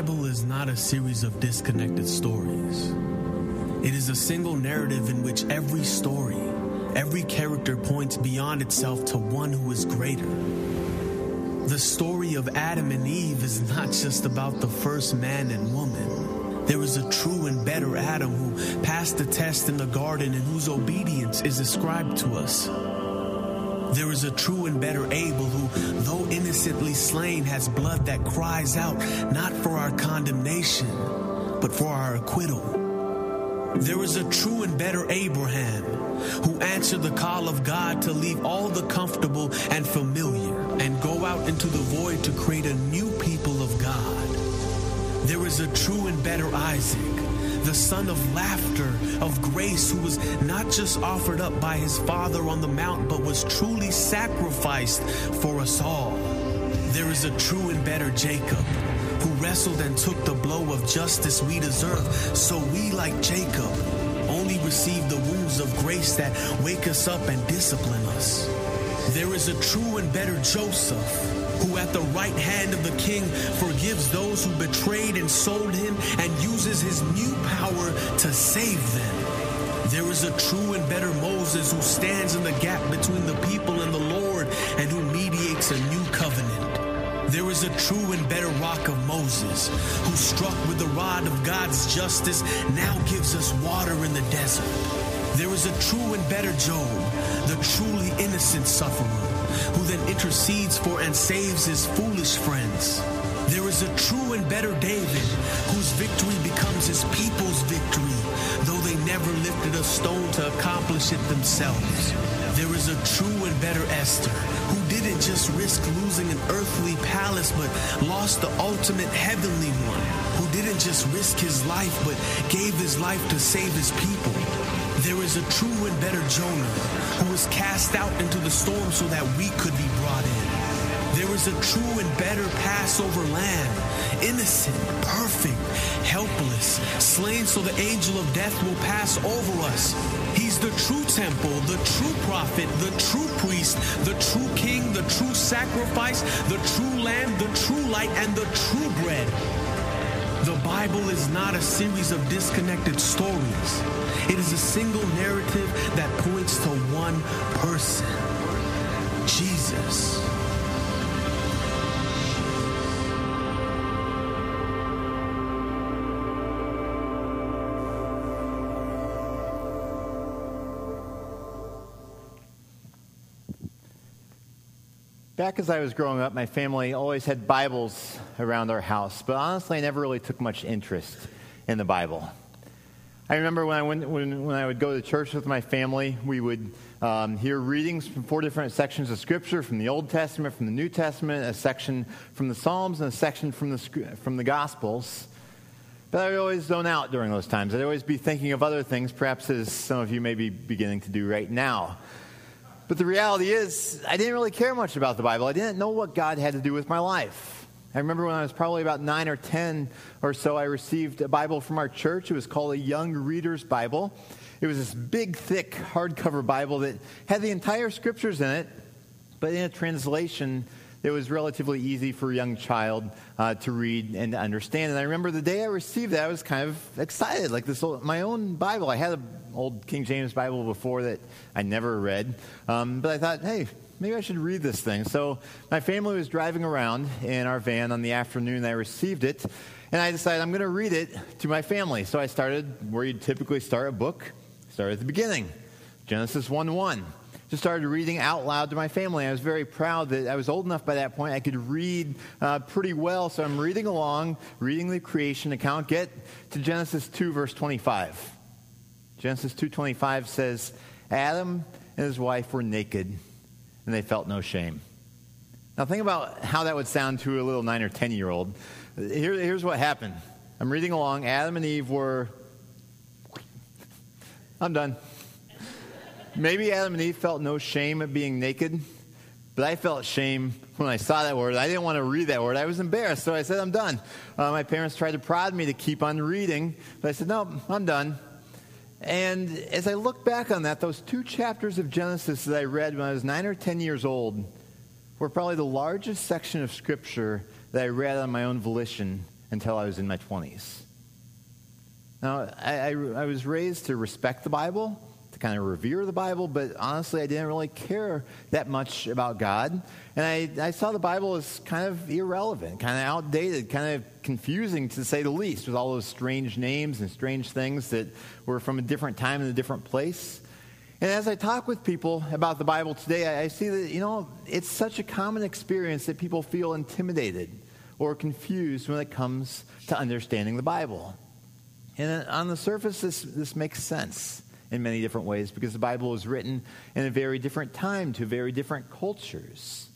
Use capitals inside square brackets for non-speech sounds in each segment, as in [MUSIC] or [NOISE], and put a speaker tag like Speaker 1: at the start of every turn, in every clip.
Speaker 1: Bible is not a series of disconnected stories. It is a single narrative in which every story, every character points beyond itself to one who is greater. The story of Adam and Eve is not just about the first man and woman. There is a true and better Adam who passed the test in the garden and whose obedience is ascribed to us. There is a true and better Abel who, though innocently slain, has blood that cries out not for our condemnation, but for our acquittal. There is a true and better Abraham who answered the call of God to leave all the comfortable and familiar and go out into the void to create a new people of God. There is a true and better Isaac, the son of laughter, of grace, who was not just offered up by his father on the mount, but was truly sacrificed for us all. There is a true and better Jacob who wrestled and took the blow of justice we deserve, so we, like Jacob, only receive the wounds of grace that wake us up and discipline us. There is a true and better Joseph who at the right hand of the king forgives those who betrayed and sold him and uses his new power to save them. There is a true and better Moses who stands in the gap between the people and the Lord and who mediates a new covenant. There is a true and better rock of Moses, who struck with the rod of God's justice now gives us water in the desert. There is a true and better Job, the truly innocent sufferer, who then intercedes for and saves his foolish friends. There is a true and better David, whose victory becomes his people's victory, though they never lifted a stone to accomplish it themselves. There is a true and better Esther, who didn't just risk losing an earthly palace, but lost the ultimate heavenly one, who didn't just risk his life, but gave his life to save his people. There is a true and better Jonah, who was cast out into the storm so that we could be brought in. There is a true and better Passover lamb, innocent, perfect, helpless, slain so the angel of death will pass over us. He's the true temple, the true prophet, the true priest, the true king, the true sacrifice, the true lamb, the true light, and the true bread. Bible is not a series of disconnected stories. It is a single narrative that points to one person Jesus.
Speaker 2: Back as I was growing up, my family always had Bibles around our house, but honestly, I never really took much interest in the Bible. I remember when I, went, when, when I would go to church with my family, we would um, hear readings from four different sections of Scripture from the Old Testament, from the New Testament, a section from the Psalms, and a section from the, from the Gospels. But I would always zone out during those times. I'd always be thinking of other things, perhaps as some of you may be beginning to do right now. But the reality is, I didn't really care much about the Bible. I didn't know what God had to do with my life. I remember when I was probably about nine or ten or so, I received a Bible from our church. It was called a Young Reader's Bible. It was this big, thick, hardcover Bible that had the entire scriptures in it, but in a translation it was relatively easy for a young child uh, to read and to understand. And I remember the day I received that, I was kind of excited. Like this, old, my own Bible. I had an old King James Bible before that I never read, um, but I thought, hey, maybe I should read this thing. So my family was driving around in our van on the afternoon I received it, and I decided I'm going to read it to my family. So I started where you typically start a book. Started at the beginning, Genesis 1 1 just started reading out loud to my family. I was very proud that I was old enough by that point I could read uh, pretty well. So I'm reading along, reading the creation account. Get to Genesis 2, verse 25. Genesis 2:25 says, "Adam and his wife were naked, and they felt no shame." Now think about how that would sound to a little nine or ten year old. Here, here's what happened. I'm reading along. Adam and Eve were. I'm done. Maybe Adam and Eve felt no shame at being naked, but I felt shame when I saw that word. I didn't want to read that word. I was embarrassed, so I said, I'm done. Uh, my parents tried to prod me to keep on reading, but I said, No, I'm done. And as I look back on that, those two chapters of Genesis that I read when I was nine or ten years old were probably the largest section of Scripture that I read on my own volition until I was in my 20s. Now, I, I, I was raised to respect the Bible, to kind of revere the Bible, but honestly, I didn't really care that much about God. And I, I saw the Bible as kind of irrelevant, kind of outdated, kind of confusing to say the least, with all those strange names and strange things that were from a different time and a different place. And as I talk with people about the Bible today, I, I see that, you know, it's such a common experience that people feel intimidated or confused when it comes to understanding the Bible. And on the surface, this, this makes sense in many different ways because the Bible was written in a very different time to very different cultures.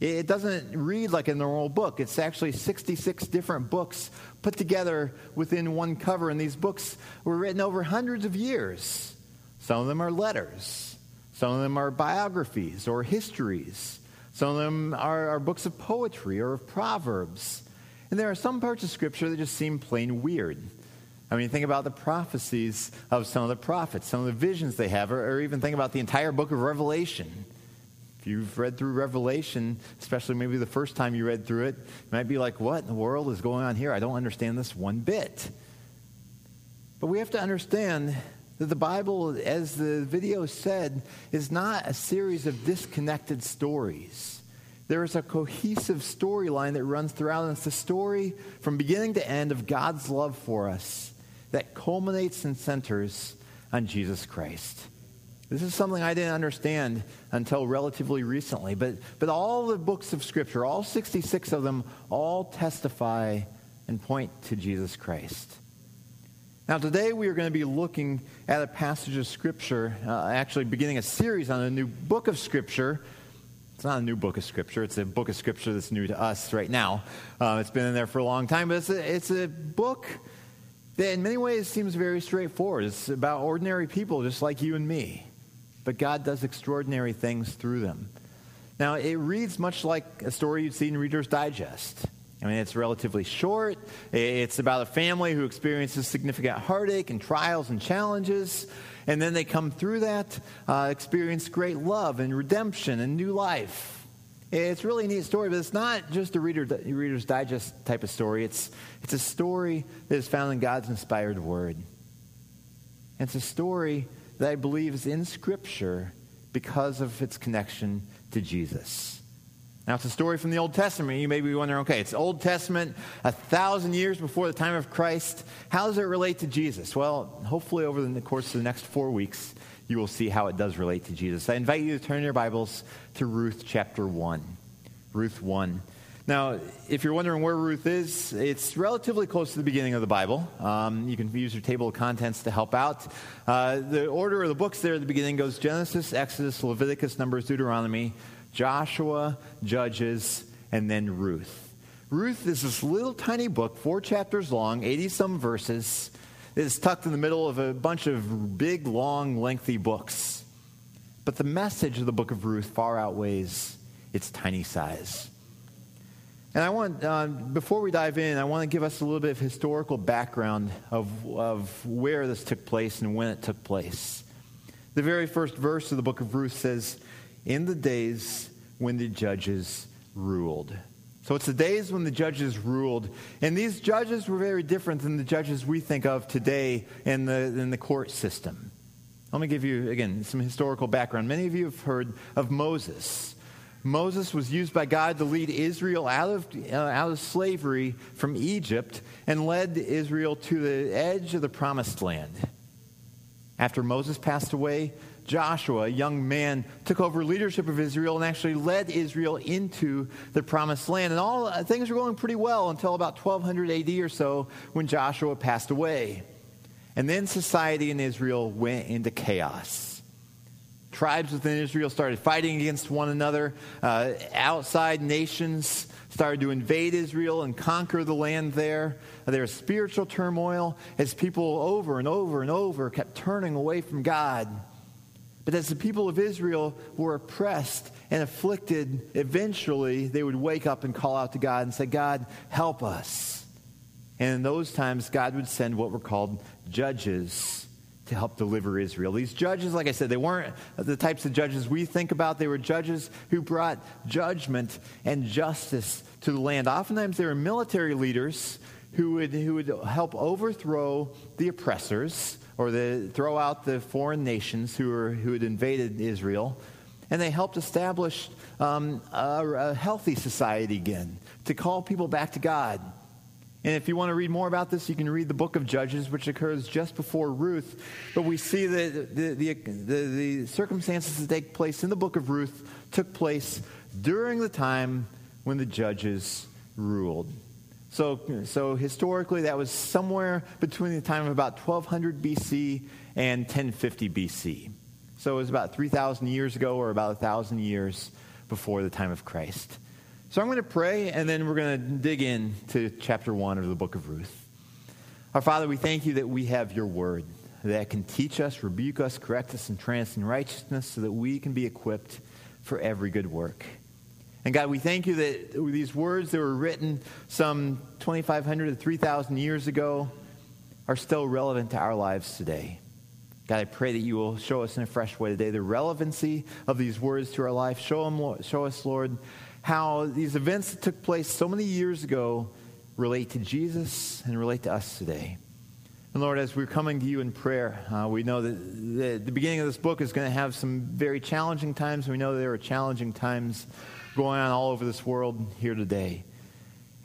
Speaker 2: It doesn't read like a normal book. It's actually 66 different books put together within one cover, and these books were written over hundreds of years. Some of them are letters, some of them are biographies or histories, some of them are, are books of poetry or of proverbs. And there are some parts of Scripture that just seem plain weird. I mean, think about the prophecies of some of the prophets, some of the visions they have, or, or, even think about the entire book of Revelation. If you've read through Revelation, especially maybe the first time you read through it, you might be like, what in the world is going on here? I don't understand this one bit. But we have to understand that the Bible, as the video said, is not a series of disconnected stories. There is a cohesive storyline that runs throughout, and it's the story from beginning to end of God's love for us that culminates and centers on Jesus Christ. This is something I didn't understand until relatively recently, but, but all the books of Scripture, all 66 of them, all testify and point to Jesus Christ. Now, today we are going to be looking at a passage of Scripture, uh, actually beginning a series on a new book of Scripture. It's not a new book of Scripture, it's a book of Scripture that's new to us right now. Uh, it's been in there for a long time, but it's a, it's a book that in many ways seems very straightforward. It's about ordinary people just like you and me. But God does extraordinary things through them. Now, it reads much like a story you'd see in Reader's Digest. I mean, it's relatively short. It's about a family who experiences significant heartache and trials and challenges. And then they come through that, uh, experience great love and redemption and new life. It's a really neat story, but it's not just a reader, Reader's Digest type of story. It's, it's a story that is found in God's inspired word. It's a story that I believe is in Scripture because of its connection to Jesus. Now, it's a story from the Old Testament. You may be wondering, okay, it's Old Testament, a thousand years before the time of Christ. How does it relate to Jesus? Well, hopefully, over the course of the next four weeks, you will see how it does relate to Jesus. I invite you to turn your Bibles to Ruth chapter 1. Ruth 1. Now, if you're wondering where Ruth is, it's relatively close to the beginning of the Bible. Um, you can use your table of contents to help out. Uh, the order of the books there at the beginning goes Genesis, Exodus, Leviticus, Numbers, Deuteronomy, Joshua, Judges, and then Ruth. Ruth is this little tiny book, four chapters long, 80 some verses. It's tucked in the middle of a bunch of big, long, lengthy books. But the message of the book of Ruth far outweighs its tiny size. And I want, uh, before we dive in, I want to give us a little bit of historical background of, of where this took place and when it took place. The very first verse of the book of Ruth says, In the days when the judges ruled. So it's the days when the judges ruled. And these judges were very different than the judges we think of today in the, in the court system. Let me give you, again, some historical background. Many of you have heard of Moses. Moses was used by God to lead Israel out of, uh, out of slavery from Egypt and led Israel to the edge of the promised land. After Moses passed away, Joshua, a young man, took over leadership of Israel and actually led Israel into the promised land. And all uh, things were going pretty well until about 1200 AD or so when Joshua passed away. And then society in Israel went into chaos. Tribes within Israel started fighting against one another. Uh, outside nations started to invade Israel and conquer the land there. There was spiritual turmoil as people over and over and over kept turning away from God. But as the people of Israel were oppressed and afflicted, eventually they would wake up and call out to God and say, God, help us. And in those times, God would send what were called judges to help deliver Israel. These judges, like I said, they weren't the types of judges we think about. They were judges who brought judgment and justice to the land. Oftentimes, they were military leaders who would, who would help overthrow the oppressors or the, throw out the foreign nations who, were, who had invaded Israel. And they helped establish um, a, a healthy society again, to call people back to God. And if you want to read more about this, you can read the book of Judges, which occurs just before Ruth. But we see that the, the, the, the, circumstances that take place in the book of Ruth took place during the time when the judges ruled. So, so historically, that was somewhere between the time of about 1200 BC and 1050 BC. So it was about 3,000 years ago, or about 1,000 years before the time of Christ. So I'm going to pray, and then we're going to dig in to chapter 1 of the book of Ruth. Our Father, we thank you that we have your word that can teach us, rebuke us, correct us, and train us in righteousness so that we can be equipped for every good work. And God, we thank you that these words that were written some 2,500 to 3,000 years ago are still relevant to our lives today. God, I pray that you will show us in a fresh way today the relevancy of these words to our life. Show, them, show us, Lord, how these events that took place so many years ago relate to Jesus and relate to us today. And Lord, as we're coming to you in prayer, uh, we know that the, the beginning of this book is going to have some very challenging times. We know there are challenging times going on all over this world here today.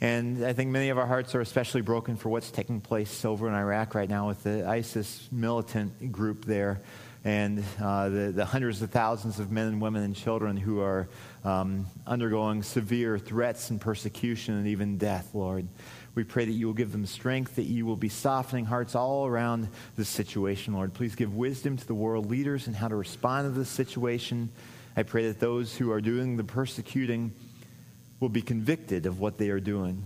Speaker 2: And I think many of our hearts are especially broken for what's taking place over in Iraq right now with the ISIS militant group there and uh, the, the, hundreds of thousands of men and women and children who are um, undergoing severe threats and persecution and even death, Lord. We pray that you will give them strength, that you will be softening hearts all around this situation, Lord. Please give wisdom to the world leaders and how to respond to this situation. I pray that those who are doing the persecuting will be convicted of what they are doing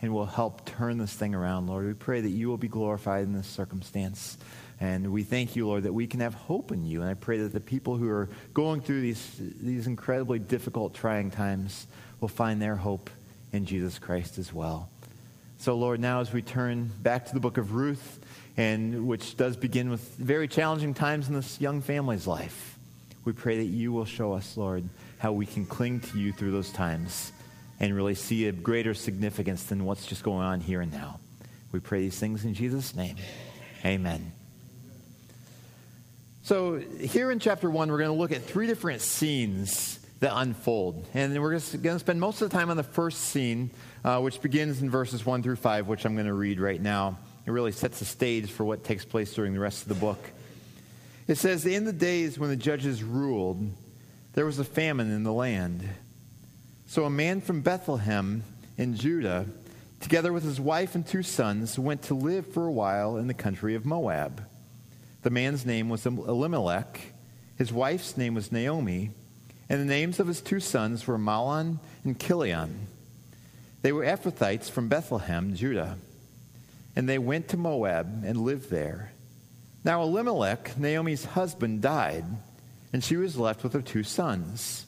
Speaker 2: and will help turn this thing around, Lord. We pray that you will be glorified in this circumstance. And we thank you, Lord, that we can have hope in you. And I pray that the people who are going through these, these incredibly difficult, trying times will find their hope in Jesus Christ as well. So, Lord, now as we turn back to the book of Ruth, and which does begin with very challenging times in this young family's life, we pray that you will show us, Lord, how we can cling to you through those times and really see a greater significance than what's just going on here and now. We pray these things in Jesus' name. Amen. So, here in chapter 1, we're going to look at three different scenes that unfold. And we're going to spend most of the time on the first scene, uh, which begins in verses 1 through 5, which I'm going to read right now. It really sets the stage for what takes place during the rest of the book. It says, In the days when the judges ruled, there was a famine in the land. So a man from Bethlehem in Judah, together with his wife and two sons, went to live for a while in the country of Moab. The man's name was Elimelech, his wife's name was Naomi, and the names of his two sons were Mahlon and Chilion. They were Ephrathites from Bethlehem, Judah. And they went to Moab and lived there. Now Elimelech, Naomi's husband, died, and she was left with her two sons.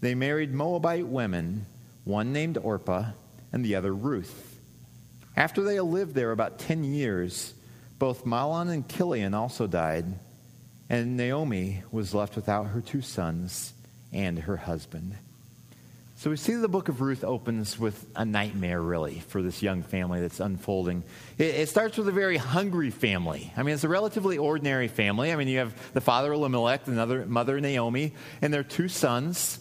Speaker 2: They married Moabite women, one named Orpah and the other Ruth. After they had lived there about ten years, both Mahlon and Chilion also died, and Naomi was left without her two sons and her husband. So we see the book of Ruth opens with a nightmare, really, for this young family that's unfolding. It, it, starts with a very hungry family. I mean, it's a relatively ordinary family. I mean, you have the father Elimelech, the mother Naomi, and their two sons,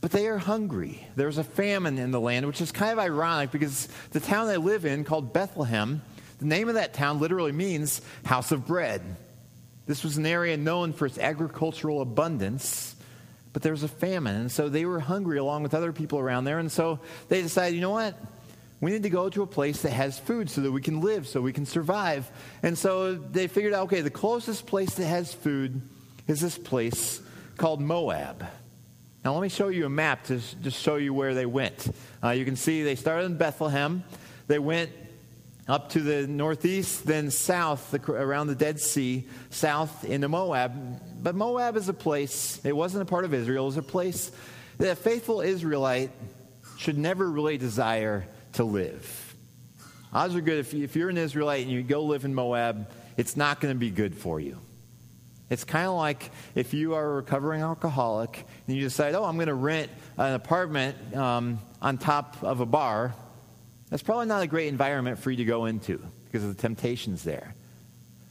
Speaker 2: but they are hungry. There's a famine in the land, which is kind of ironic because the town they live in, called Bethlehem, the name of that town literally means house of bread. This was an area known for its agricultural abundance but there was a famine. And so they were hungry along with other people around there. And so they decided, you know what? We need to go to a place that has food so that we can live, so we can survive. And so they figured out okay, the closest place that has food is this place called Moab. Now, let me show you a map to just show you where they went. Uh, you can see they started in Bethlehem. They went up to the northeast, then south around the Dead Sea, south into Moab. But Moab is a place, it wasn't a part of Israel, it was a place that a faithful Israelite should never really desire to live. Odds are good if, you're an Israelite and you go live in Moab, it's not going to be good for you. It's kind of like if you are a recovering alcoholic and you decide, oh, I'm going to rent an apartment um, on top of a bar That's probably not a great environment for you to go into because of the temptations there.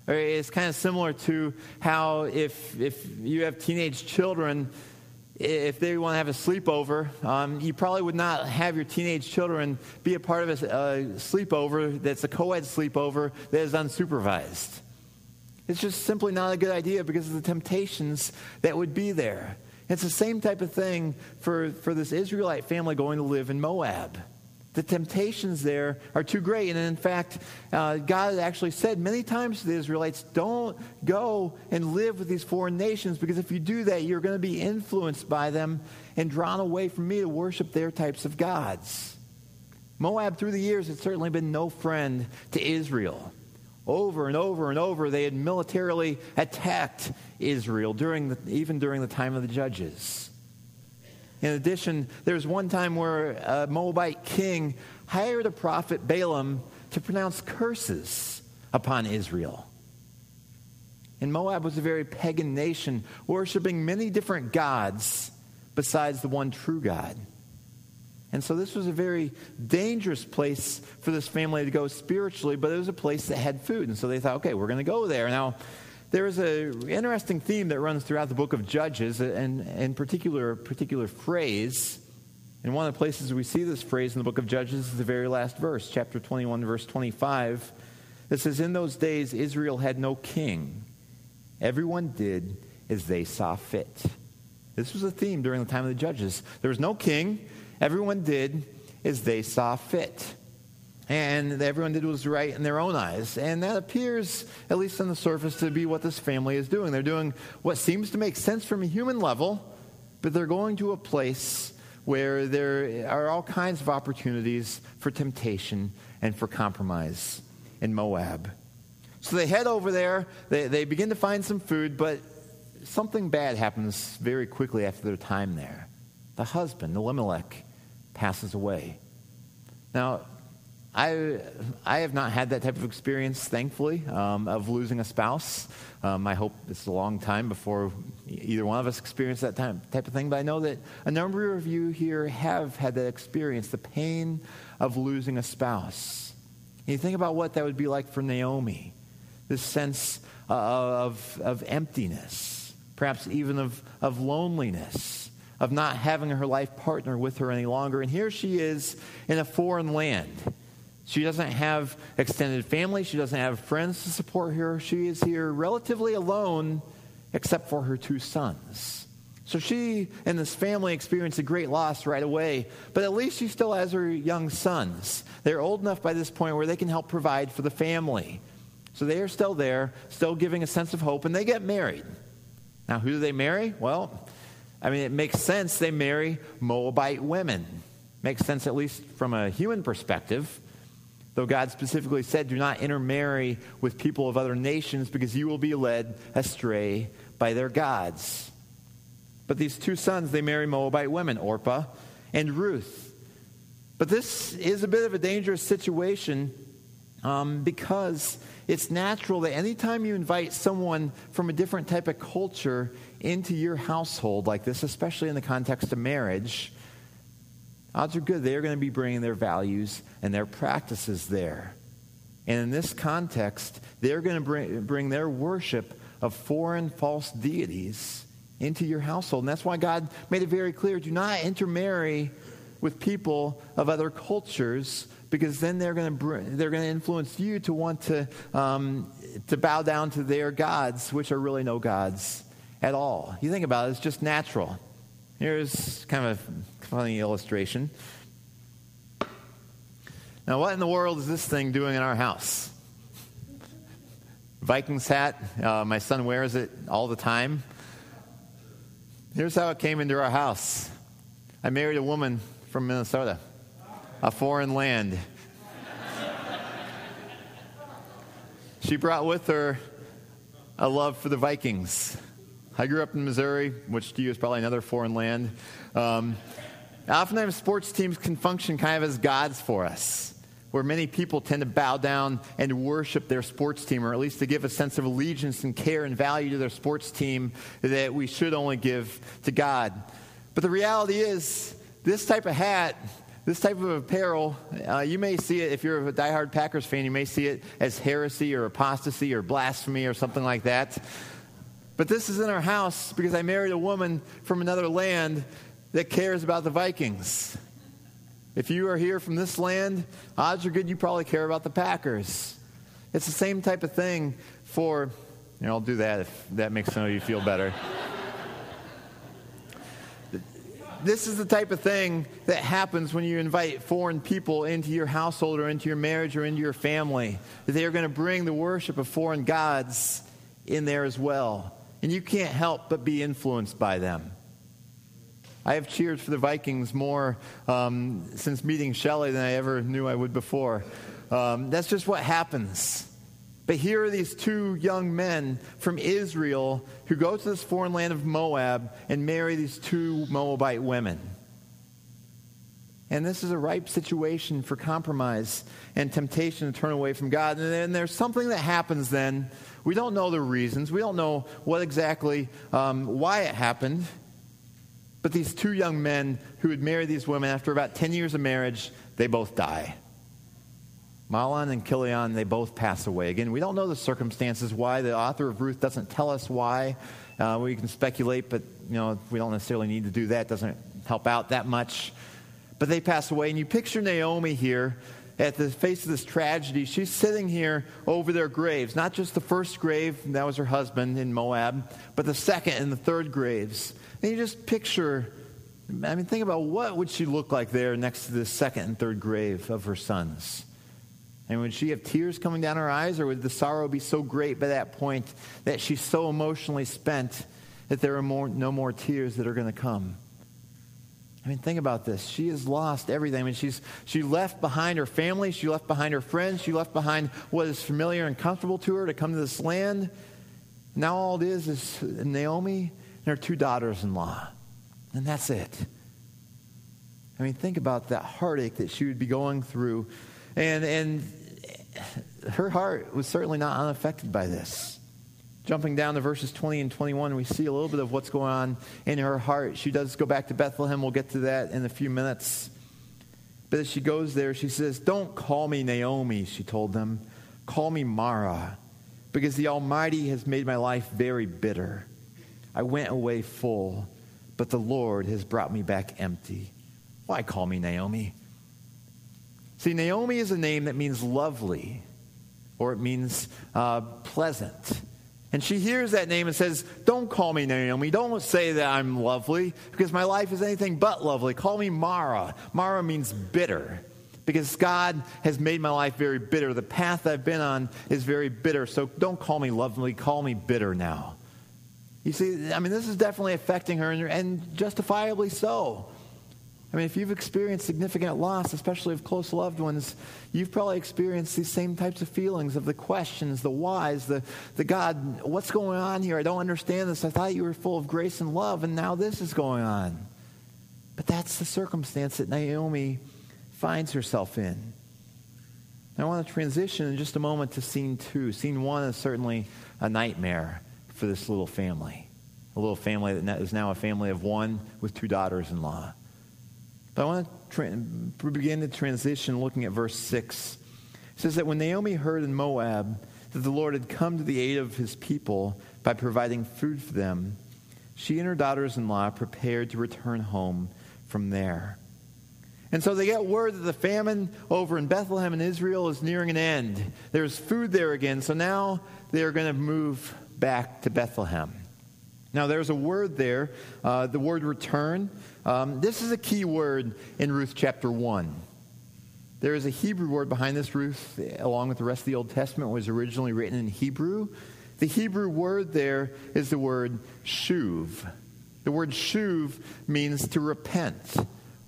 Speaker 2: It's kind of similar to how if, if you have teenage children, if they want to have a sleepover, um, you probably would not have your teenage children be a part of a, a sleepover that's a co ed sleepover that is unsupervised. It's just simply not a good idea because of the temptations that would be there. It's the same type of thing for, for this Israelite family going to live in Moab. The temptations there are too great. And in fact, uh, God actually said many times to the Israelites, don't go and live with these foreign nations because if you do that, you're going to be influenced by them and drawn away from me to worship their types of gods. Moab, through the years, had certainly been no friend to Israel. Over and over and over, they had militarily attacked Israel, during the, even during the time of the judges. In addition, there was one time where a Moabite king hired a prophet, Balaam, to pronounce curses upon Israel. And Moab was a very pagan nation, worshiping many different gods besides the one true God. And so this was a very dangerous place for this family to go spiritually, but it was a place that had food. And so they thought, okay, we're going to go there. Now, there is an interesting theme that runs throughout the book of Judges, and in particular, a particular phrase. And one of the places we see this phrase in the book of Judges is the very last verse, chapter 21, verse 25. It says, In those days, Israel had no king. Everyone did as they saw fit. This was a theme during the time of the Judges. There was no king. Everyone did as they saw fit. And everyone did what was right in their own eyes. And that appears, at least on the surface, to be what this family is doing. They're doing what seems to make sense from a human level, but they're going to a place where there are all kinds of opportunities for temptation and for compromise in Moab. So they head over there, they, they begin to find some food, but something bad happens very quickly after their time there. The husband, Elimelech, passes away. Now, I, I have not had that type of experience, thankfully, um, of losing a spouse. Um, I hope it's a long time before either one of us experience that time, type of thing. But I know that a number of you here have had that experience the pain of losing a spouse. And you think about what that would be like for Naomi this sense of, of emptiness, perhaps even of, of loneliness of not having her life partner with her any longer. And here she is in a foreign land. She doesn't have extended family. She doesn't have friends to support her. She is here relatively alone, except for her two sons. So she and this family experience a great loss right away, but at least she still has her young sons. They're old enough by this point where they can help provide for the family. So they are still there, still giving a sense of hope, and they get married. Now, who do they marry? Well, I mean, it makes sense they marry Moabite women. Makes sense, at least from a human perspective. Though God specifically said, do not intermarry with people of other nations because you will be led astray by their gods. But these two sons, they marry Moabite women, Orpah and Ruth. But this is a bit of a dangerous situation um, because it's natural that anytime you invite someone from a different type of culture into your household like this, especially in the context of marriage, odds are good they're going to be bringing their values and their practices there. And in this context, they're going to bring, bring their worship of foreign false deities into your household. And that's why God made it very clear do not intermarry with people of other cultures because then they're going to they're going to influence you to want to um, to bow down to their gods, which are really no gods at all. You think about it; it's just natural. Here's kind of funny illustration. Now, what in the world is this thing doing in our house? Vikings hat. Uh, my son wears it all the time. Here's how it came into our house. I married a woman from Minnesota a foreign land. she brought with her a love for the Vikings. I grew up in Missouri, which to you is probably another foreign land. Um, oftentimes, sports teams can function kind of as gods for us, where many people tend to bow down and worship their sports team, or at least to give a sense of allegiance and care and value to their sports team that we should only give to God. But the reality is, this type of hat this type of apparel, uh, you may see it, if you're a diehard Packers fan, you may see it as heresy or apostasy or blasphemy or something like that. But this is in our house because I married a woman from another land that cares about the Vikings. If you are here from this land, odds are good you probably care about the Packers. It's the same type of thing for, you know, I'll do that if that makes some of you feel better this is the type of thing that happens when you invite foreign people into your household or into your marriage or into your family. They are going to bring the worship of foreign gods in there as well. And you can't help but be influenced by them. I have cheered for the Vikings more um, since meeting Shelley than I ever knew I would before. Um, that's just what happens. But here are these two young men from Israel who go to this foreign land of Moab and marry these two Moabite women. And this is a ripe situation for compromise and temptation to turn away from God. And then there's something that happens then. We don't know the reasons. We don't know what exactly, um, why it happened. But these two young men who had married these women after about 10 years of marriage, they both die. Mahlon and Chilion, they both pass away. Again, we don't know the circumstances why. The author of Ruth doesn't tell us why. Uh, we can speculate, but you know we don't necessarily need to do that. It doesn't help out that much. But they pass away, and you picture Naomi here at the face of this tragedy. She's sitting here over their graves, not just the first grave that was her husband in Moab, but the second and the third graves. And you just picture. I mean, think about what would she look like there next to the second and third grave of her sons. And would she have tears coming down her eyes, or would the sorrow be so great by that point that she's so emotionally spent that there are more, no more tears that are going to come? I mean, think about this. She has lost everything. I mean, she's, she left behind her family. She left behind her friends. She left behind what is familiar and comfortable to her to come to this land. Now all it is is Naomi her two daughters in law. And that's it. I mean, think about that heartache that she would be going through and, and her heart was certainly not unaffected by this. Jumping down to verses 20 and 21, we see a little bit of what's going on in her heart. She does go back to Bethlehem. We'll get to that in a few minutes. But as she goes there, she says, Don't call me Naomi, she told them. Call me Mara, because the Almighty has made my life very bitter. I went away full, but the Lord has brought me back empty. Why call me Naomi? See, Naomi is a name that means lovely, or it means uh, pleasant. And she hears that name and says, Don't call me Naomi. Don't say that I'm lovely, because my life is anything but lovely. Call me Mara. Mara means bitter, because God has made my life very bitter. The path I've been on is very bitter. So don't call me lovely. Call me bitter now. You see, I mean, this is definitely affecting her, and justifiably so. I mean, if you've experienced significant loss, especially of close loved ones, you've probably experienced these same types of feelings of the questions, the whys, the, the God, what's going on here? I don't understand this. I thought you were full of grace and love, and now this is going on. But that's the circumstance that Naomi finds herself in. I want to transition in just a moment to scene two. Scene one is certainly a nightmare for this little family, a little family that is now a family of one with two daughters in law. But I want to tra- begin the transition looking at verse 6. It says that when Naomi heard in Moab that the Lord had come to the aid of his people by providing food for them, she and her daughters in law prepared to return home from there. And so they get word that the famine over in Bethlehem in Israel is nearing an end. There's food there again, so now they're going to move back to Bethlehem. Now, there's a word there, uh, the word return. Um, this is a key word in Ruth chapter 1. There is a Hebrew word behind this, Ruth, along with the rest of the Old Testament, was originally written in Hebrew. The Hebrew word there is the word shuv. The word shuv means to repent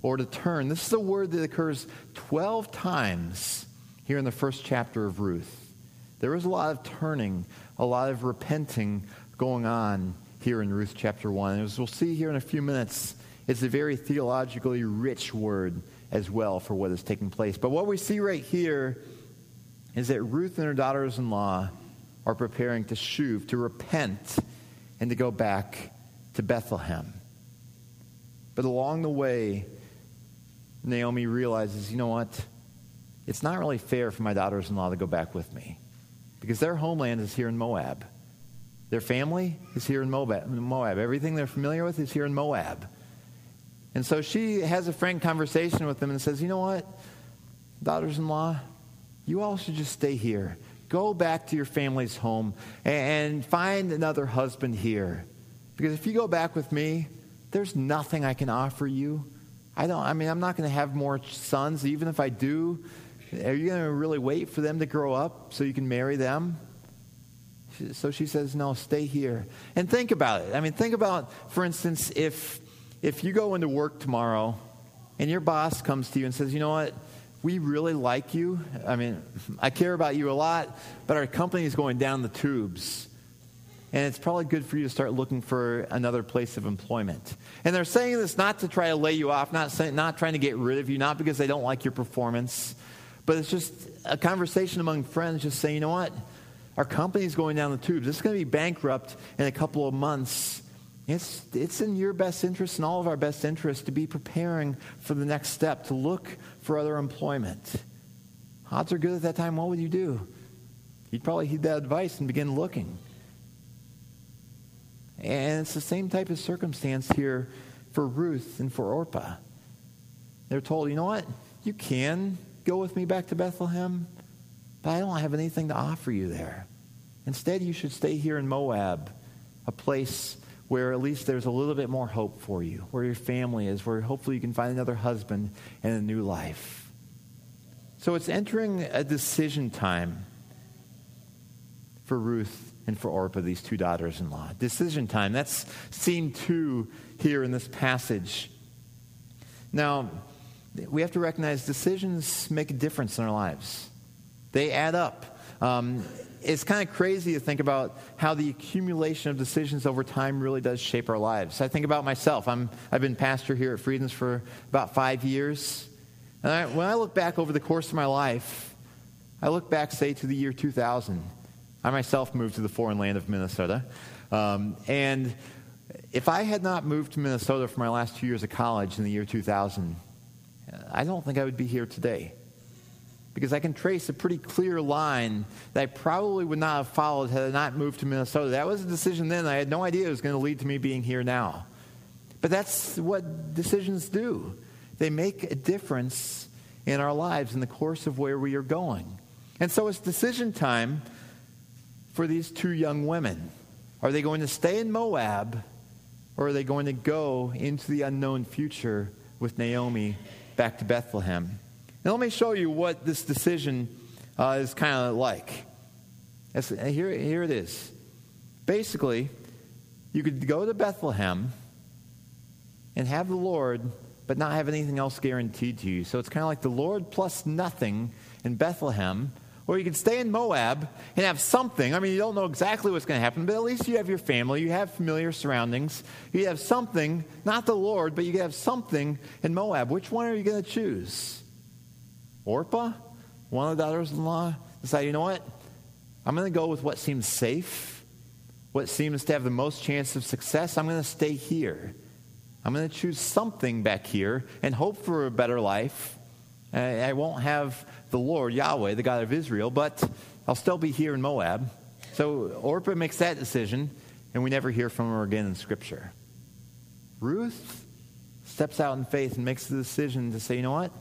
Speaker 2: or to turn. This is a word that occurs 12 times here in the first chapter of Ruth. There is a lot of turning, a lot of repenting going on here in Ruth chapter 1. As we'll see here in a few minutes, it's a very theologically rich word as well for what is taking place. But what we see right here is that Ruth and her daughters in law are preparing to shuv, to repent, and to go back to Bethlehem. But along the way, Naomi realizes, you know what? It's not really fair for my daughters in law to go back with me because their homeland is here in Moab. Their family is here in Moab. Moab. Everything they're familiar with is here in Moab. And so she has a frank conversation with them and says, You know what, daughters in law, you all should just stay here. Go back to your family's home and find another husband here. Because if you go back with me, there's nothing I can offer you. I don't, I mean, I'm not going to have more sons. Even if I do, are you going to really wait for them to grow up so you can marry them? So she says, No, stay here. And think about it. I mean, think about, for instance, if, if you go into work tomorrow and your boss comes to you and says, You know what? We really like you. I mean, [LAUGHS] I care about you a lot, but our company is going down the tubes. And it's probably good for you to start looking for another place of employment. And they're saying this not to try to lay you off, not, say, not trying to get rid of you, not because they don't like your performance, but it's just a conversation among friends, just saying, you know what? Our company's going down the tubes. It's going to be bankrupt in a couple of months. It's, it's in your best interest and all of our best interest to be preparing for the next step, to look for other employment. Odds are good at that time. What would you do? You'd probably heed that advice and begin looking. And it's the same type of circumstance here for Ruth and for Orpah. They're told, you know what? You can go with me back to Bethlehem, but I don't have anything to offer you there. Instead, you should stay here in Moab, a place where at least there's a little bit more hope for you, where your family is, where hopefully you can find another husband and a new life. So it's entering a decision time for Ruth and for Orpah, these two daughters in law. Decision time. That's scene two here in this passage. Now, we have to recognize decisions make a difference in our lives, they add up. Um, it's kind of crazy to think about how the accumulation of decisions over time really does shape our lives. I think about myself. I'm, I've been pastor here at Freedoms for about five years. And I, when I look back over the course of my life, I look back, say, to the year 2000. I myself moved to the foreign land of Minnesota. Um, and if I had not moved to Minnesota for my last two years of college in the year 2000, I don't think I would be here today. Because I can trace a pretty clear line that I probably would not have followed had I not moved to Minnesota. That was a decision then. I had no idea it was going to lead to me being here now. But that's what decisions do. They make a difference in our lives in the course of where we are going. And so it's decision time for these two young women? Are they going to stay in Moab or are they going to go into the unknown future with Naomi back to Bethlehem? Now, let me show you what this decision uh, is kind of like. here, here it is. Basically, you could go to Bethlehem and have the Lord, but not have anything else guaranteed to you. So it's kind of like the Lord plus nothing in Bethlehem or you can stay in Moab and have something. I mean, you don't know exactly what's going to happen, but at least you have your family, you have familiar surroundings, you have something, not the Lord, but you have something in Moab. Which one are you going to choose? Orpah, one of the daughters in law, decide, you know what? I'm going to go with what seems safe, what seems to have the most chance of success. I'm going to stay here. I'm going to choose something back here and hope for a better life. I won't have the Lord, Yahweh, the God of Israel, but I'll still be here in Moab. So Orpah makes that decision, and we never hear from her again in Scripture. Ruth steps out in faith and makes the decision to say, you know what?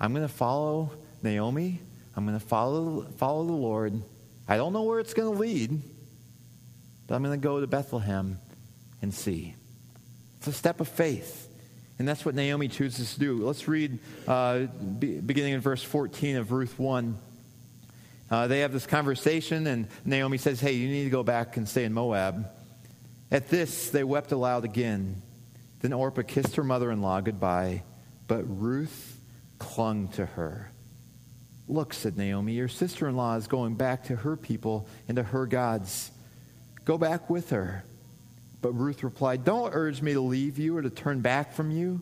Speaker 2: I'm going to follow Naomi. I'm going to follow, follow the Lord. I don't know where it's going to lead, but I'm going to go to Bethlehem and see. It's a step of faith. And that's what Naomi chooses to do. Let's read uh, be, beginning in verse 14 of Ruth 1. Uh, they have this conversation, and Naomi says, Hey, you need to go back and stay in Moab. At this, they wept aloud again. Then Orpah kissed her mother in law goodbye, but Ruth clung to her. Look, said Naomi, your sister in law is going back to her people and to her gods. Go back with her. But Ruth replied, Don't urge me to leave you or to turn back from you.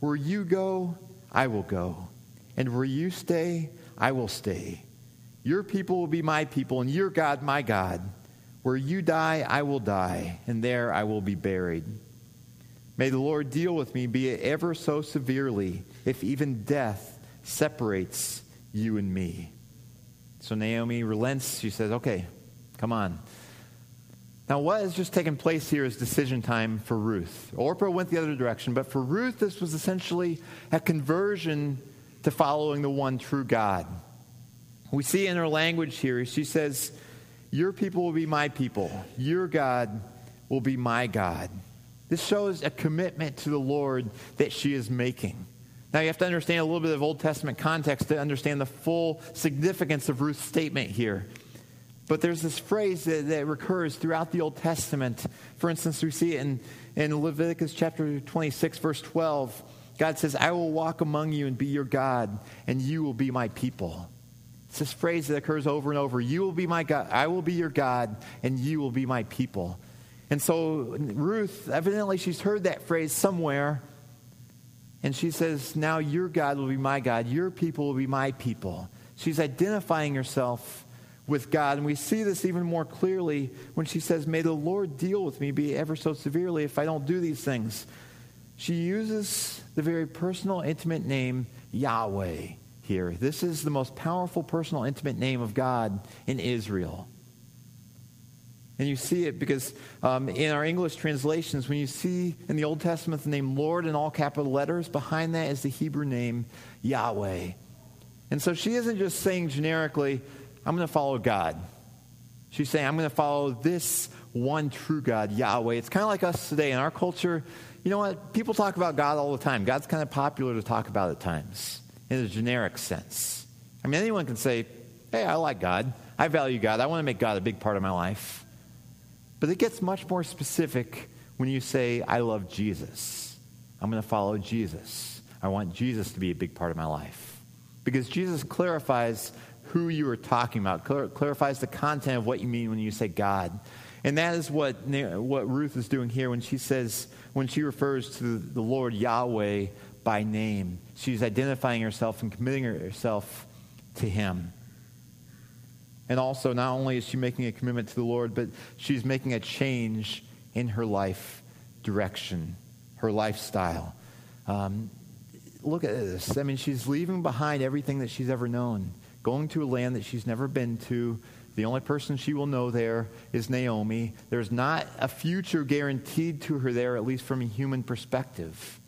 Speaker 2: Where you go, I will go. And where you stay, I will stay. Your people will be my people, and your God, my God. Where you die, I will die, and there I will be buried. May the Lord deal with me, be it ever so severely, if even death separates you and me. So Naomi relents. She says, Okay, come on. Now, what has just taken place here is decision time for Ruth. Orpah went the other direction, but for Ruth, this was essentially a conversion to following the one true God. We see in her language here, she says, Your people will be my people, your God will be my God. This shows a commitment to the Lord that she is making. Now, you have to understand a little bit of Old Testament context to understand the full significance of Ruth's statement here. But there's this phrase that, that recurs throughout the Old Testament. For instance, we see it in, in Leviticus chapter 26, verse 12. God says, I will walk among you and be your God, and you will be my people. It's this phrase that occurs over and over. You will be my God, I will be your God, and you will be my people. And so Ruth, evidently, she's heard that phrase somewhere. And she says, Now your God will be my God, your people will be my people. She's identifying herself with God. And we see this even more clearly when she says, May the Lord deal with me, be ever so severely, if I don't do these things. She uses the very personal, intimate name Yahweh here. This is the most powerful, personal, intimate name of God in Israel. And you see it because um, in our English translations, when you see in the Old Testament the name Lord in all capital letters, behind that is the Hebrew name Yahweh. And so she isn't just saying generically, I'm going to follow God. She's saying, I'm going to follow this one true God, Yahweh. It's kind of like us today in our culture. You know what? People talk about God all the time. God's kind of popular to talk about at times in a generic sense. I mean, anyone can say, hey, I like God. I value God. I want to make God a big part of my life. But it gets much more specific when you say, I love Jesus. I'm going to follow Jesus. I want Jesus to be a big part of my life. Because Jesus clarifies who you are talking about, clarifies the content of what you mean when you say God. And that is what, what Ruth is doing here when she says, when she refers to the Lord Yahweh by name. She's identifying herself and committing herself to Him. And also, not only is she making a commitment to the Lord, but she's making a change in her life direction, her lifestyle. Um, look at this. I mean, she's leaving behind everything that she's ever known, going to a land that she's never been to. The only person she will know there is Naomi. There's not a future guaranteed to her there, at least from a human perspective.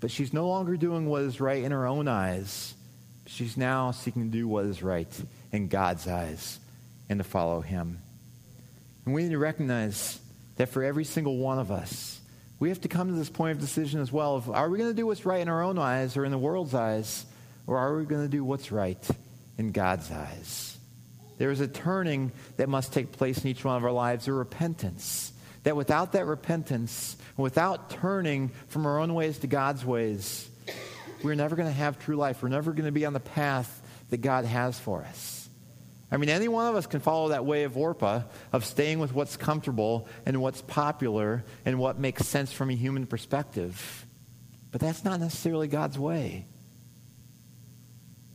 Speaker 2: But she's no longer doing what is right in her own eyes. She's now seeking to do what is right in God's eyes and to follow Him. And we need to recognize that for every single one of us, we have to come to this point of decision as well of are we going to do what's right in our own eyes or in the world's eyes, or are we going to do what's right in God's eyes? There is a turning that must take place in each one of our lives, a repentance. That without that repentance, without turning from our own ways to God's ways, we're never going to have true life. We're never going to be on the path that God has for us. I mean, any one of us can follow that way of Orpah, of staying with what's comfortable and what's popular and what makes sense from a human perspective. But that's not necessarily God's way.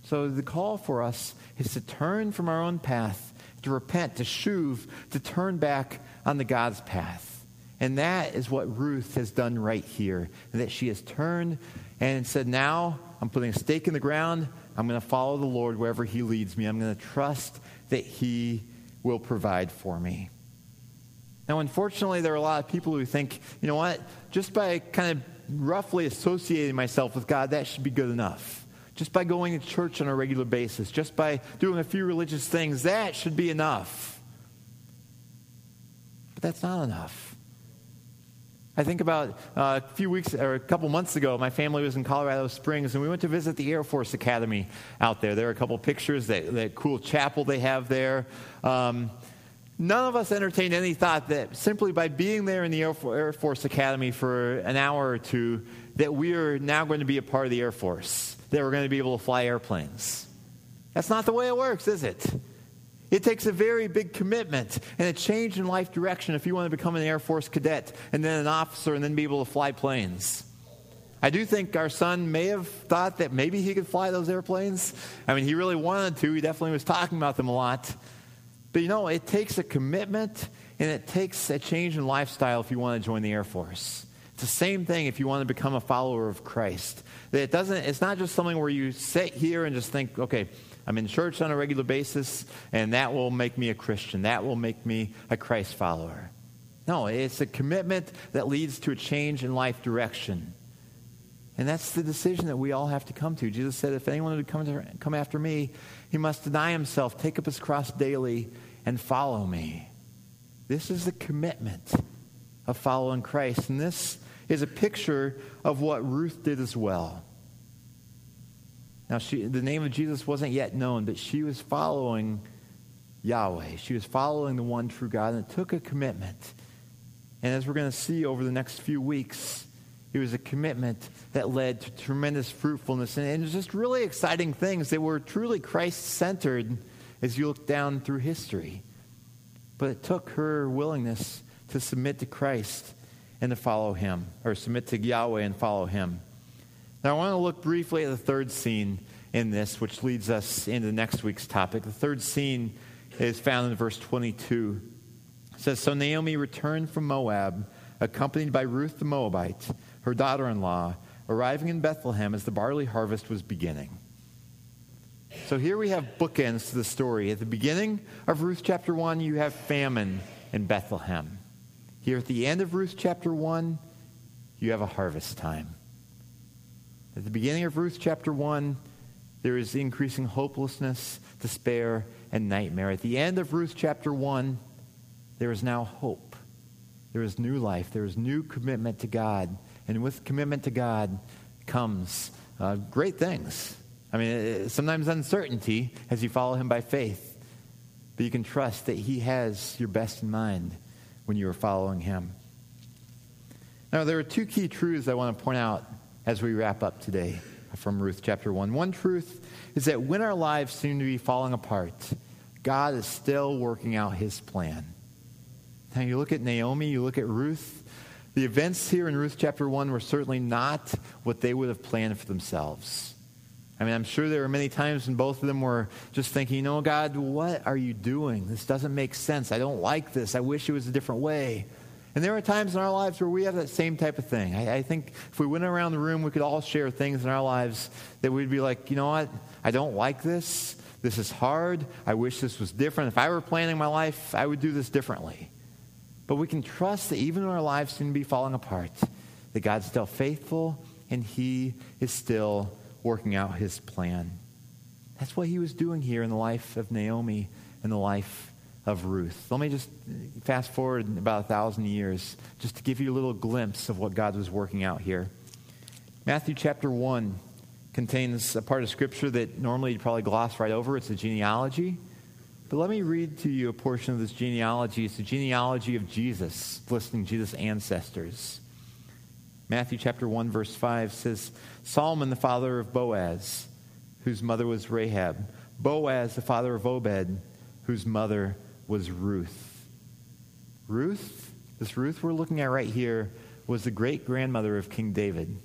Speaker 2: So the call for us is to turn from our own path, to repent, to shuv, to turn back on the God's path. And that is what Ruth has done right here. That she has turned and said, Now I'm putting a stake in the ground. I'm going to follow the Lord wherever He leads me. I'm going to trust that He will provide for me. Now, unfortunately, there are a lot of people who think, you know what, just by kind of roughly associating myself with God, that should be good enough. Just by going to church on a regular basis, just by doing a few religious things, that should be enough. But that's not enough. I think about uh, a few weeks or a couple months ago, my family was in Colorado Springs, and we went to visit the Air Force Academy out there. There are a couple pictures, that, that cool chapel they have there. Um, none of us entertained any thought that simply by being there in the Air Force Academy for an hour or two, that we are now going to be a part of the Air Force, that we're going to be able to fly airplanes. That's not the way it works, is it? It takes a very big commitment and a change in life direction if you want to become an Air Force cadet and then an officer and then be able to fly planes. I do think our son may have thought that maybe he could fly those airplanes. I mean, he really wanted to. He definitely was talking about them a lot. But you know, it takes a commitment and it takes a change in lifestyle if you want to join the Air Force. It's the same thing if you want to become a follower of Christ. It doesn't, it's not just something where you sit here and just think, okay, I'm in church on a regular basis, and that will make me a Christian. That will make me a Christ follower. No, it's a commitment that leads to a change in life direction. And that's the decision that we all have to come to. Jesus said, if anyone would come, to, come after me, he must deny himself, take up his cross daily, and follow me. This is the commitment of following Christ. And this is a picture of what Ruth did as well. Now, she, the name of Jesus wasn't yet known, but she was following Yahweh. She was following the one true God, and it took a commitment. And as we're going to see over the next few weeks, it was a commitment that led to tremendous fruitfulness. And, and just really exciting things that were truly Christ centered as you look down through history. But it took her willingness to submit to Christ and to follow him, or submit to Yahweh and follow him. Now, I want to look briefly at the third scene in this, which leads us into next week's topic. The third scene is found in verse 22. It says So Naomi returned from Moab, accompanied by Ruth the Moabite, her daughter in law, arriving in Bethlehem as the barley harvest was beginning. So here we have bookends to the story. At the beginning of Ruth chapter 1, you have famine in Bethlehem. Here at the end of Ruth chapter 1, you have a harvest time. At the beginning of Ruth chapter 1, there is increasing hopelessness, despair, and nightmare. At the end of Ruth chapter 1, there is now hope. There is new life. There is new commitment to God. And with commitment to God comes uh, great things. I mean, sometimes uncertainty as you follow Him by faith. But you can trust that He has your best in mind when you are following Him. Now, there are two key truths I want to point out as we wrap up today from Ruth chapter 1. One truth is that when our lives seem to be falling apart, God is still working out his plan. Now, you look at Naomi, you look at Ruth. The events here in Ruth chapter 1 were certainly not what they would have planned for themselves. I mean, I'm sure there were many times when both of them were just thinking, you know, God, what are you doing? This doesn't make sense. I don't like this. I wish it was a different way. And there are times in our lives where we have that same type of thing. I, I, think if we went around the room, we could all share things in our lives that we'd be like, you know what? I don't like this. This is hard. I wish this was different. If I were planning my life, I would do this differently. But we can trust that even when our lives seem to be falling apart, that God's still faithful and He is still working out His plan. That's what He was doing here in the life of Naomi and the life of Ruth. Let me just fast forward about a thousand years just to give you a little glimpse of what God was working out here. Matthew chapter 1 contains a part of Scripture that normally you'd probably gloss right over. It's a genealogy. But let me read to you a portion of this genealogy. It's the genealogy of Jesus, listing Jesus' ancestors. Matthew chapter 1, verse 5 says Salmon, the father of Boaz, whose mother was Rahab. Boaz, the father of Obed, whose mother was Ruth. Ruth, this Ruth we're looking at right here, was the great grandmother of King David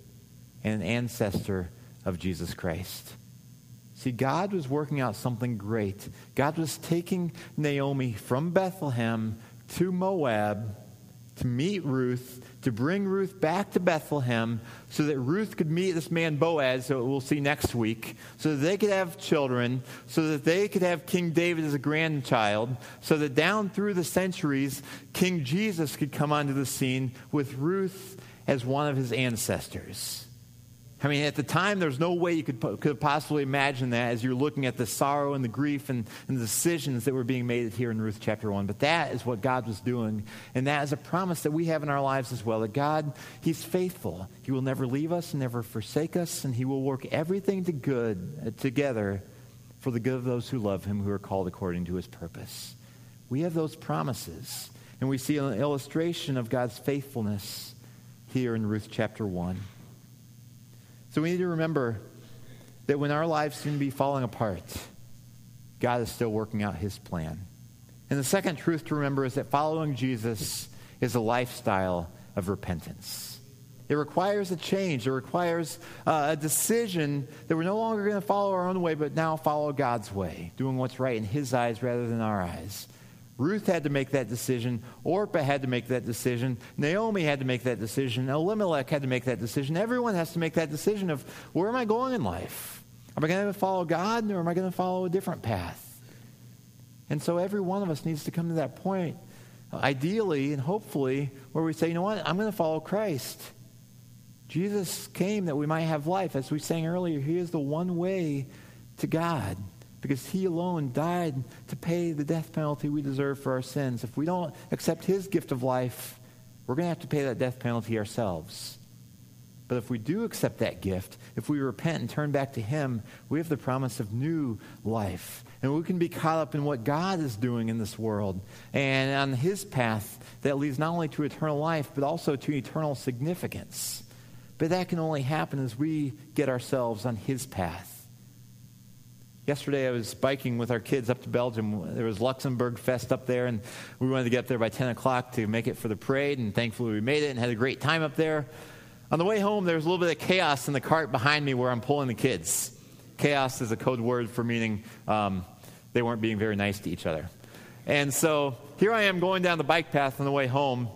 Speaker 2: and an ancestor of Jesus Christ. See, God was working out something great. God was taking Naomi from Bethlehem to Moab to meet Ruth, to bring Ruth back to Bethlehem so that Ruth could meet this man Boaz, that we'll see next week, so that they could have children, so that they could have King David as a grandchild, so that down through the centuries, King Jesus could come onto the scene with Ruth as one of his ancestors. I mean, at the time, there's no way you could, could possibly imagine that as you're looking at the sorrow and the grief and, and the decisions that were being made here in Ruth chapter 1. But that is what God was doing. And that is a promise that we have in our lives as well that God, He's faithful. He will never leave us never forsake us, and He will work everything to good uh, together for the good of those who love Him, who are called according to His purpose. We have those promises. And we see an illustration of God's faithfulness here in Ruth chapter 1. So we need to remember that when our lives seem to be falling apart, God is still working out his plan. And the second truth to remember is that following Jesus is a lifestyle of repentance. It requires a change. It requires uh, a decision that we're no longer going to follow our own way, but now follow God's way, doing what's right in His eyes rather than our eyes. Ruth had to make that decision. Orpah had to make that decision. Naomi had to make that decision. Elimelech had to make that decision. Everyone has to make that decision of where am I going in life? Am I going to follow God or am I going to follow a different path? And so every one of us needs to come to that point, ideally and hopefully, where we say, you know what, I'm going to follow Christ. Jesus came that we might have life. As we sang earlier, He is the one way to God because he alone died to pay the death penalty we deserve for our sins. If we don't accept his gift of life, we're going to have to pay that death penalty ourselves. But if we do accept that gift, if we repent and turn back to him, we have the promise of new life. And we can be caught up in what God is doing in this world and on his path that leads not only to eternal life, but also to eternal significance. But that can only happen as we get ourselves on his path. Yesterday, I was biking with our kids up to Belgium. There was Luxembourg Fest up there, and we wanted to get up there by 10 o'clock to make it for the parade, and thankfully we made it and had a great time up there. On the way home, there was a little bit of chaos in the cart behind me where I'm pulling the kids. Chaos is a code word for meaning um, they weren't being very nice to each other. And so here I am going down the bike path on the way home,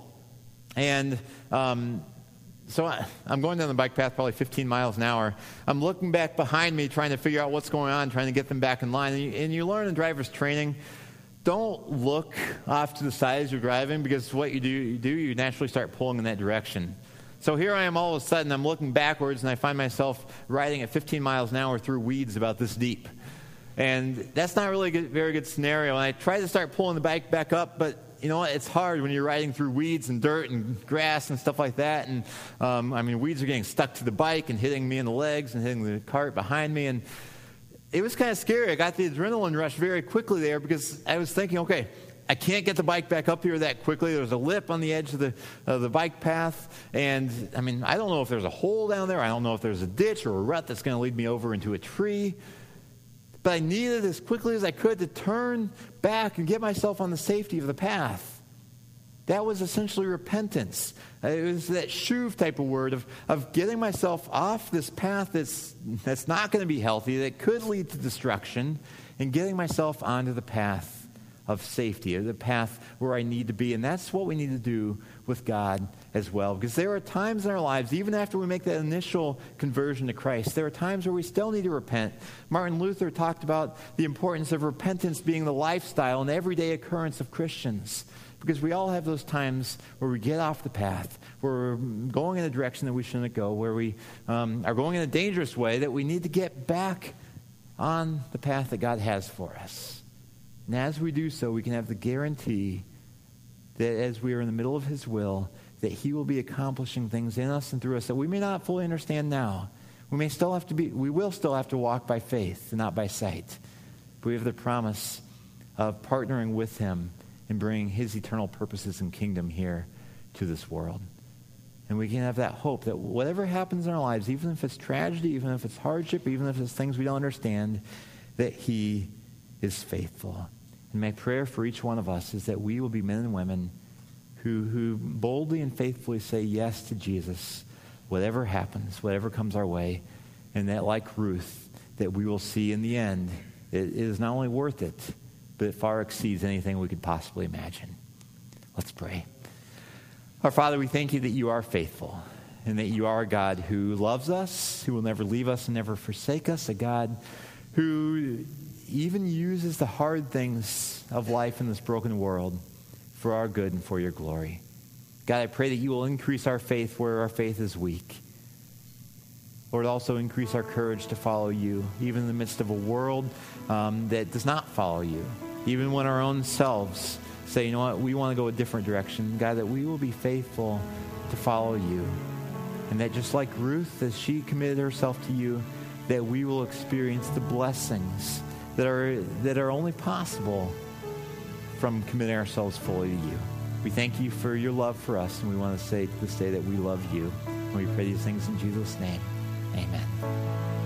Speaker 2: and um, so I, am going down the bike path probably 15 miles an hour. I'm looking back behind me, trying to figure out what's going on, trying to get them back in line. And you, and you learn in driver's training, don't look off to the side as you're driving because what you do, you do, you naturally start pulling in that direction. So here I am all of a sudden, I'm looking backwards and I find myself riding at 15 miles an hour through weeds about this deep. And that's not really a good, very good scenario. And I try to start pulling the bike back up, but you know what? It's hard when you're riding through weeds and dirt and grass and stuff like that. And um, I mean, weeds are getting stuck to the bike and hitting me in the legs and hitting the cart behind me. And it was kind of scary. I got the adrenaline rush very quickly there because I was thinking, okay, I can't get the bike back up here that quickly. There's a lip on the edge of the, of the bike path. And I mean, I don't know if there's a hole down there. I don't know if there's a ditch or a rut that's going to lead me over into a tree. But I needed as quickly as I could to turn back and get myself on the safety of the path. That was essentially repentance. Uh, it was that shuv type of word of, of getting myself off this path that's, that's not going to be healthy, that could lead to destruction, and getting myself onto the path of safety, or the path where I need to be. And that's what we need to do with God as well. Because there are times in our lives, even after we make that initial conversion to Christ, there are times where we still need to repent. Martin Luther talked about the importance of repentance being the lifestyle and everyday occurrence of Christians. Because we all have those times where we get off the path, where we're going in a direction that we shouldn't go, where we um, are going in a dangerous way, that we need to get back on the path that God has for us. And as we do so, we can have the guarantee that as we are in the middle of His will, that He will be accomplishing things in us and through us that we may not fully understand now. We may still have to be, we will still have to walk by faith and not by sight. But we have the promise of partnering with Him and bringing His eternal purposes and kingdom here to this world. And we can have that hope that whatever happens in our lives, even if it's tragedy, even if it's hardship, even if it's things we don't understand, that He is faithful. And my prayer for each one of us is that we will be men and women who, who boldly and faithfully say yes to Jesus, whatever happens, whatever comes our way, and that, like Ruth, that we will see in the end, it, is not only worth it, but it far exceeds anything we could possibly imagine. Let's pray. Our Father, we thank you that you are faithful and that you are a God who loves us, who will never leave us and never forsake us, a God who even uses the hard things of life in this broken world for our good and for your glory. God, I pray that you will increase our faith where our faith is weak. Lord, also increase our courage to follow you, even in the midst of a world um, that does not follow you. Even when our own selves say, you know what, we want to go a different direction. God, that we will be faithful to follow you. And that just like Ruth, as she committed herself to you, that we will experience the blessings that are, that are only possible from committing ourselves fully to you. We thank you for your love for us, and we want to say this day that we love you. And we pray these things in Jesus' name. Amen.